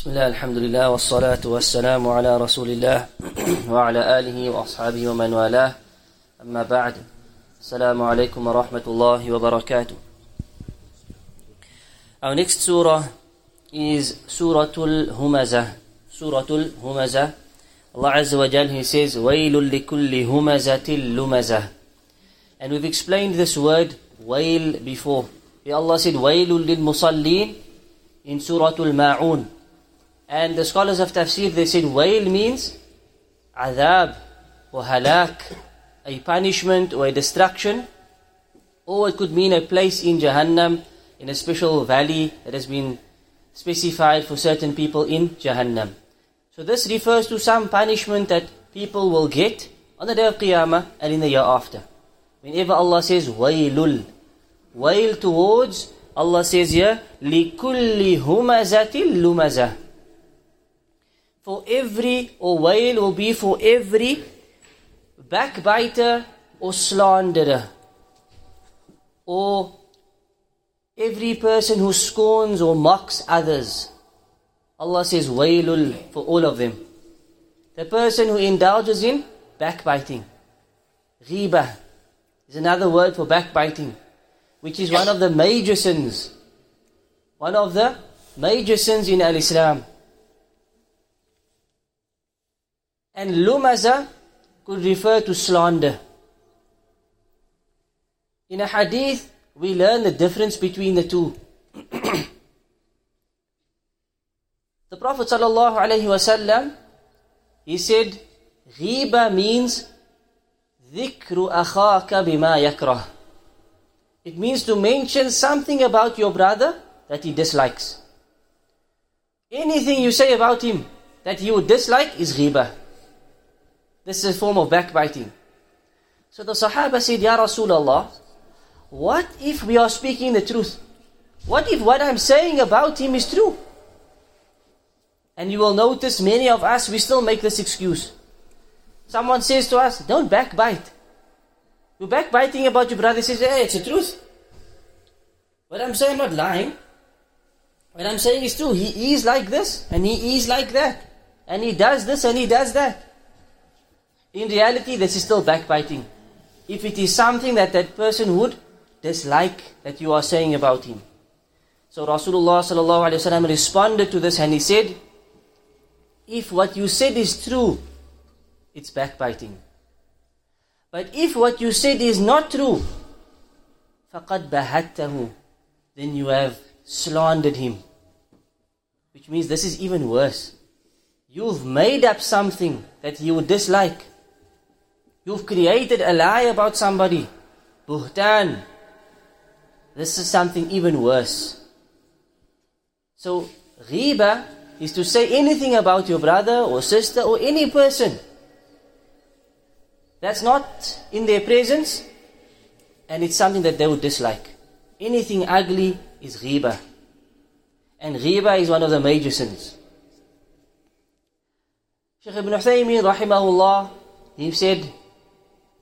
بسم الله الحمد لله والصلاة والسلام على رسول الله وعلى آله وأصحابه ومن والاه. أما بعد السلام عليكم ورحمة الله وبركاته. Our next surah is Surah Al-Humazah Surah Al-Humazah Allah Azza wa Jal He says وَيْلٌ لِكُلِّ هُمَزَةٍ لُمَزَةٍ And we've explained this word wail before. Allah said وَيْلٌ لِلْمُصَلِّينَ in Surah Al-Ma'un And the scholars of tafsir, they said wail means adab or halak, a punishment or a destruction. Or it could mean a place in Jahannam, in a special valley that has been specified for certain people in Jahannam. So this refers to some punishment that people will get on the day of Qiyamah and in the year after. Whenever Allah says wailul, wail towards, Allah says here, likulli humazatil lumazah for every, or wail will be for every backbiter or slanderer, or every person who scorns or mocks others. Allah says wailul for all of them. The person who indulges in backbiting. Ghiba is another word for backbiting, which is one of the major sins. One of the major sins in Al-Islam. And lumaza could refer to slander. In a hadith, we learn the difference between the two. the Prophet ﷺ, he said, Ghiba means ذِكْرُ أَخَاكَ بِمَا يَكْرَهُ It means to mention something about your brother that he dislikes. Anything you say about him that he would dislike is ghiba. This is a form of backbiting. So the Sahaba said, Ya Rasulullah, what if we are speaking the truth? What if what I'm saying about him is true? And you will notice many of us, we still make this excuse. Someone says to us, don't backbite. You're backbiting about your brother, he says, hey, it's the truth. What I'm saying, I'm not lying. What I'm saying is true. He is like this, and he is like that. And he does this, and he does that. In reality, this is still backbiting. If it is something that that person would dislike that you are saying about him. So Rasulullah sallallahu alaihi wasallam responded to this and he said, if what you said is true, it's backbiting. But if what you said is not true, فَقَدْ بَهَتَّهُ Then you have slandered him. Which means this is even worse. You've made up something that you would dislike. You've created a lie about somebody. Buhtan. This is something even worse. So, ghiba is to say anything about your brother or sister or any person that's not in their presence and it's something that they would dislike. Anything ugly is ghiba. And ghiba is one of the major sins. Shaykh ibn Uthaymeen rahimahullah, he said,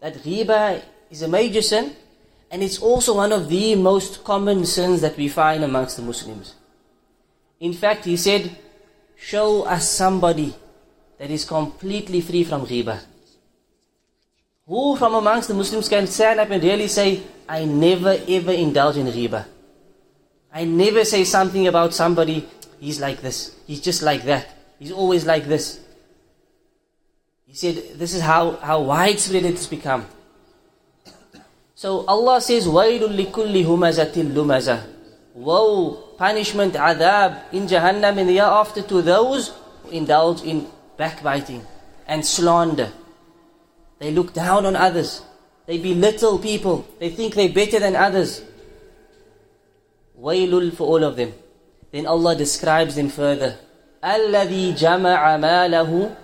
that ghiba is a major sin and it's also one of the most common sins that we find amongst the Muslims. In fact, he said, show us somebody that is completely free from ghiba. Who from amongst the Muslims can stand up and really say, I never ever indulge in ghiba? I never say something about somebody, he's like this, he's just like that, he's always like this. He said, this is how, how widespread it has become. So Allah says, وَيْلٌ لِكُلِّ هُمَزَةٍ لُمَزَةٍ Woe, punishment, adab in Jahannam in the year after to those who indulge in backbiting and slander. They look down on others. They belittle people. They think they're better than others. Wailul for all of them. Then Allah describes them further. الَّذِي جَمَعَ مَالَهُ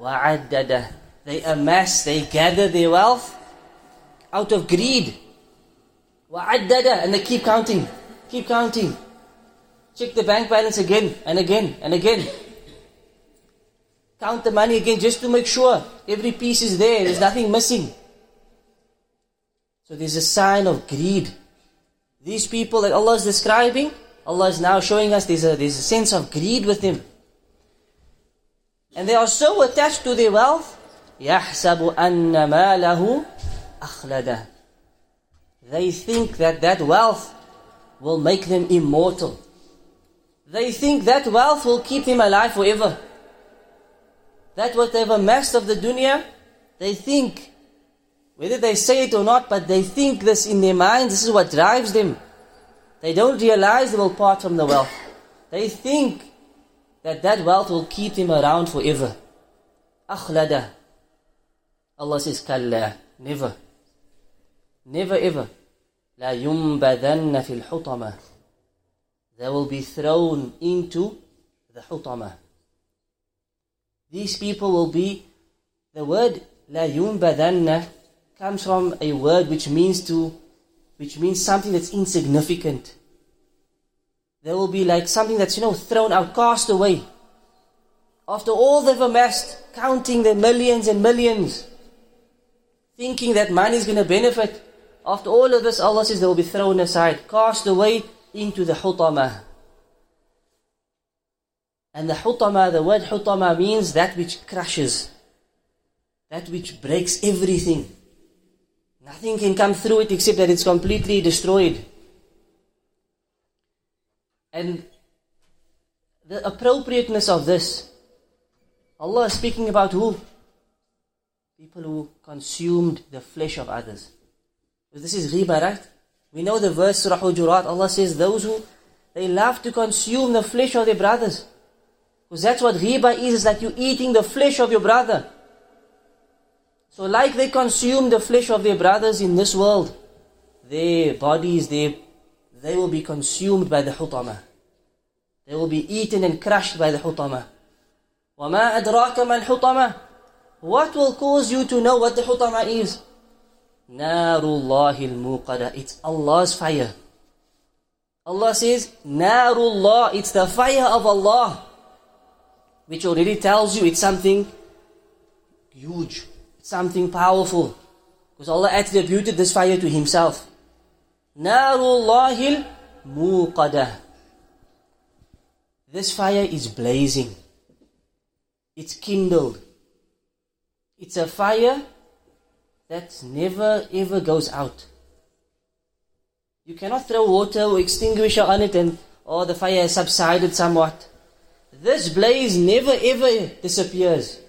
وَعَدَّدَهُ They amass, they gather their wealth out of greed. وَعَدَّدَهُ And they keep counting, keep counting. Check the bank balance again and again and again. Count the money again just to make sure every piece is there, there's nothing missing. So there's a sign of greed. These people that Allah is describing, Allah is now showing us there's a, there's a sense of greed with them. And they are so attached to their wealth, يَحْسَبُ أَنَّ مَالَهُ أَخْلَدَ They think that that wealth will make them immortal. They think that wealth will keep them alive forever. That what they've amassed of the dunya, they think, whether they say it or not, but they think this in their minds, this is what drives them. They don't realize they will part from the wealth. They think that that wealth will keep them around forever. Akhlada. Allah says, Kalla. Never. Never ever. La yumbadhanna fil hutama. They will be thrown into the hutama. These people will be, the word la yumbadhanna comes from a word which means to, which means something that's insignificant. They will be like something that's, you know, thrown out, cast away. After all they've amassed, counting their millions and millions, thinking that money is going to benefit. After all of this, Allah says they will be thrown aside, cast away into the hutama. And the hutama, the word hutama means that which crushes, that which breaks everything. Nothing can come through it except that it's completely destroyed. And the appropriateness of this, Allah is speaking about who? People who consumed the flesh of others. This is ghiba, right? We know the verse Surah Hujurat, Allah says, those who, they love to consume the flesh of their brothers. Because that's what ghiba is, it's like you eating the flesh of your brother. So like they consume the flesh of their brothers in this world, their bodies, they, they will be consumed by the hutama. They will be eaten and crushed by the hutama. وَمَا أَدْرَاكَ مَا الْحُطَمَةِ What will cause you to know what the hutama is? Narullahil muqada. It's Allah's fire. Allah says, Narullah, it's the fire of Allah. Which already tells you it's something huge, something powerful. Because Allah attributed this fire to Himself. Narullahil muqada. This fire is blazing. It's kindled. It's a fire that never ever goes out. You cannot throw water or extinguisher on it and, oh, the fire has subsided somewhat. This blaze never ever disappears.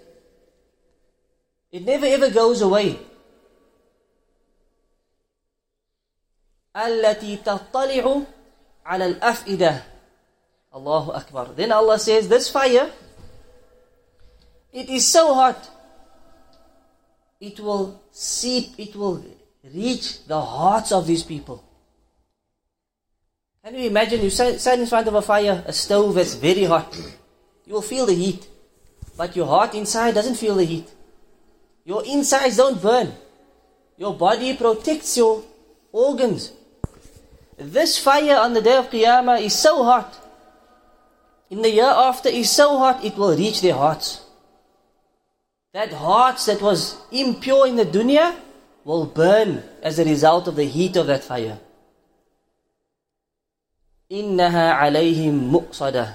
It never ever goes away. التي تطلع على الأفئدة Allahu Akbar. Then Allah says, this fire, it is so hot it will seep, it will reach the hearts of these people. Can you imagine you stand in front of a fire, a stove that's very hot. You will feel the heat. But your heart inside doesn't feel the heat. Your insides don't burn. Your body protects your organs. This fire on the day of Qiyamah is so hot. In the year after is so hot, it will reach their hearts. That heart that was impure in the dunya will burn as a result of the heat of that fire. Innaha alayhim muqsada.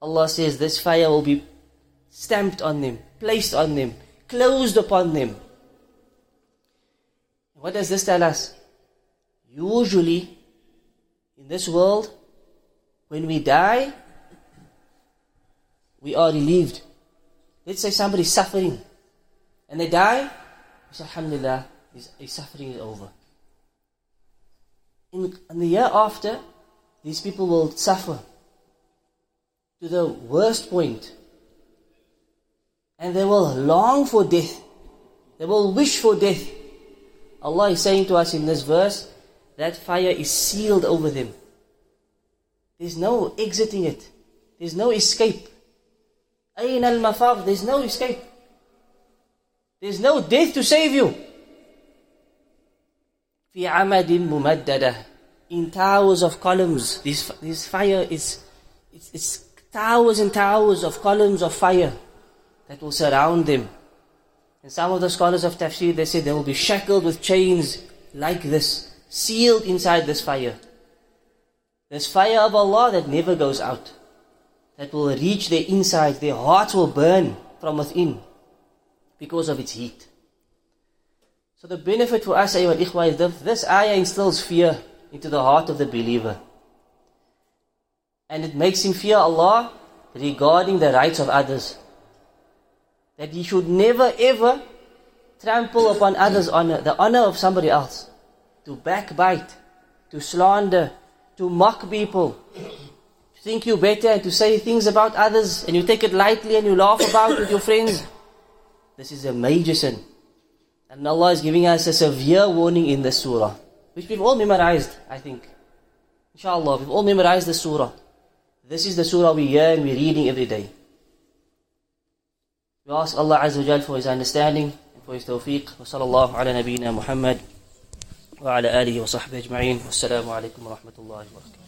Allah says this fire will be stamped on them, placed on them, closed upon them. What does this tell us? Usually, in this world, when we die, we are relieved. Let's say somebody's suffering and they die. We say, Alhamdulillah, his, his suffering is over. In, in the year after, these people will suffer to the worst. And they will long for death. They will wish for death. Allah is saying to us in this verse that fire is sealed over them. There's no exiting it. There's no escape. أين المفر? There's no escape. There's no death to save you. في عمد ممددة in towers of columns. This, this fire is it's, it's towers and towers of columns of fire that will surround them. And some of the scholars of tafsir they say they will be shackled with chains like this, sealed inside this fire. This fire of Allah that never goes out. that will reach their insides, their hearts will burn from within because of its heat. So the benefit for us, ayyuhal ikhwa, is that this ayah instills fear into the heart of the believer. And it makes him fear Allah regarding the rights of others. That he should never ever trample upon others' honor, the honor of somebody else. To backbite, to slander, to mock people, to think you better and to say things about others and you take it lightly and you laugh about it with your friends. This is a major sin. And Allah is giving us a severe warning in this surah, which we've all memorized, I think. Inshallah, we've all memorized the surah. This is the surah we hear and we're reading every day. We ask Allah Azza wa Jal for His understanding and for His tawfiq. Wa sallallahu ala nabiyyina Muhammad wa ala alihi wa sahbihi ajma'in. Wassalamu alaikum wa rahmatullahi wa barakatuh.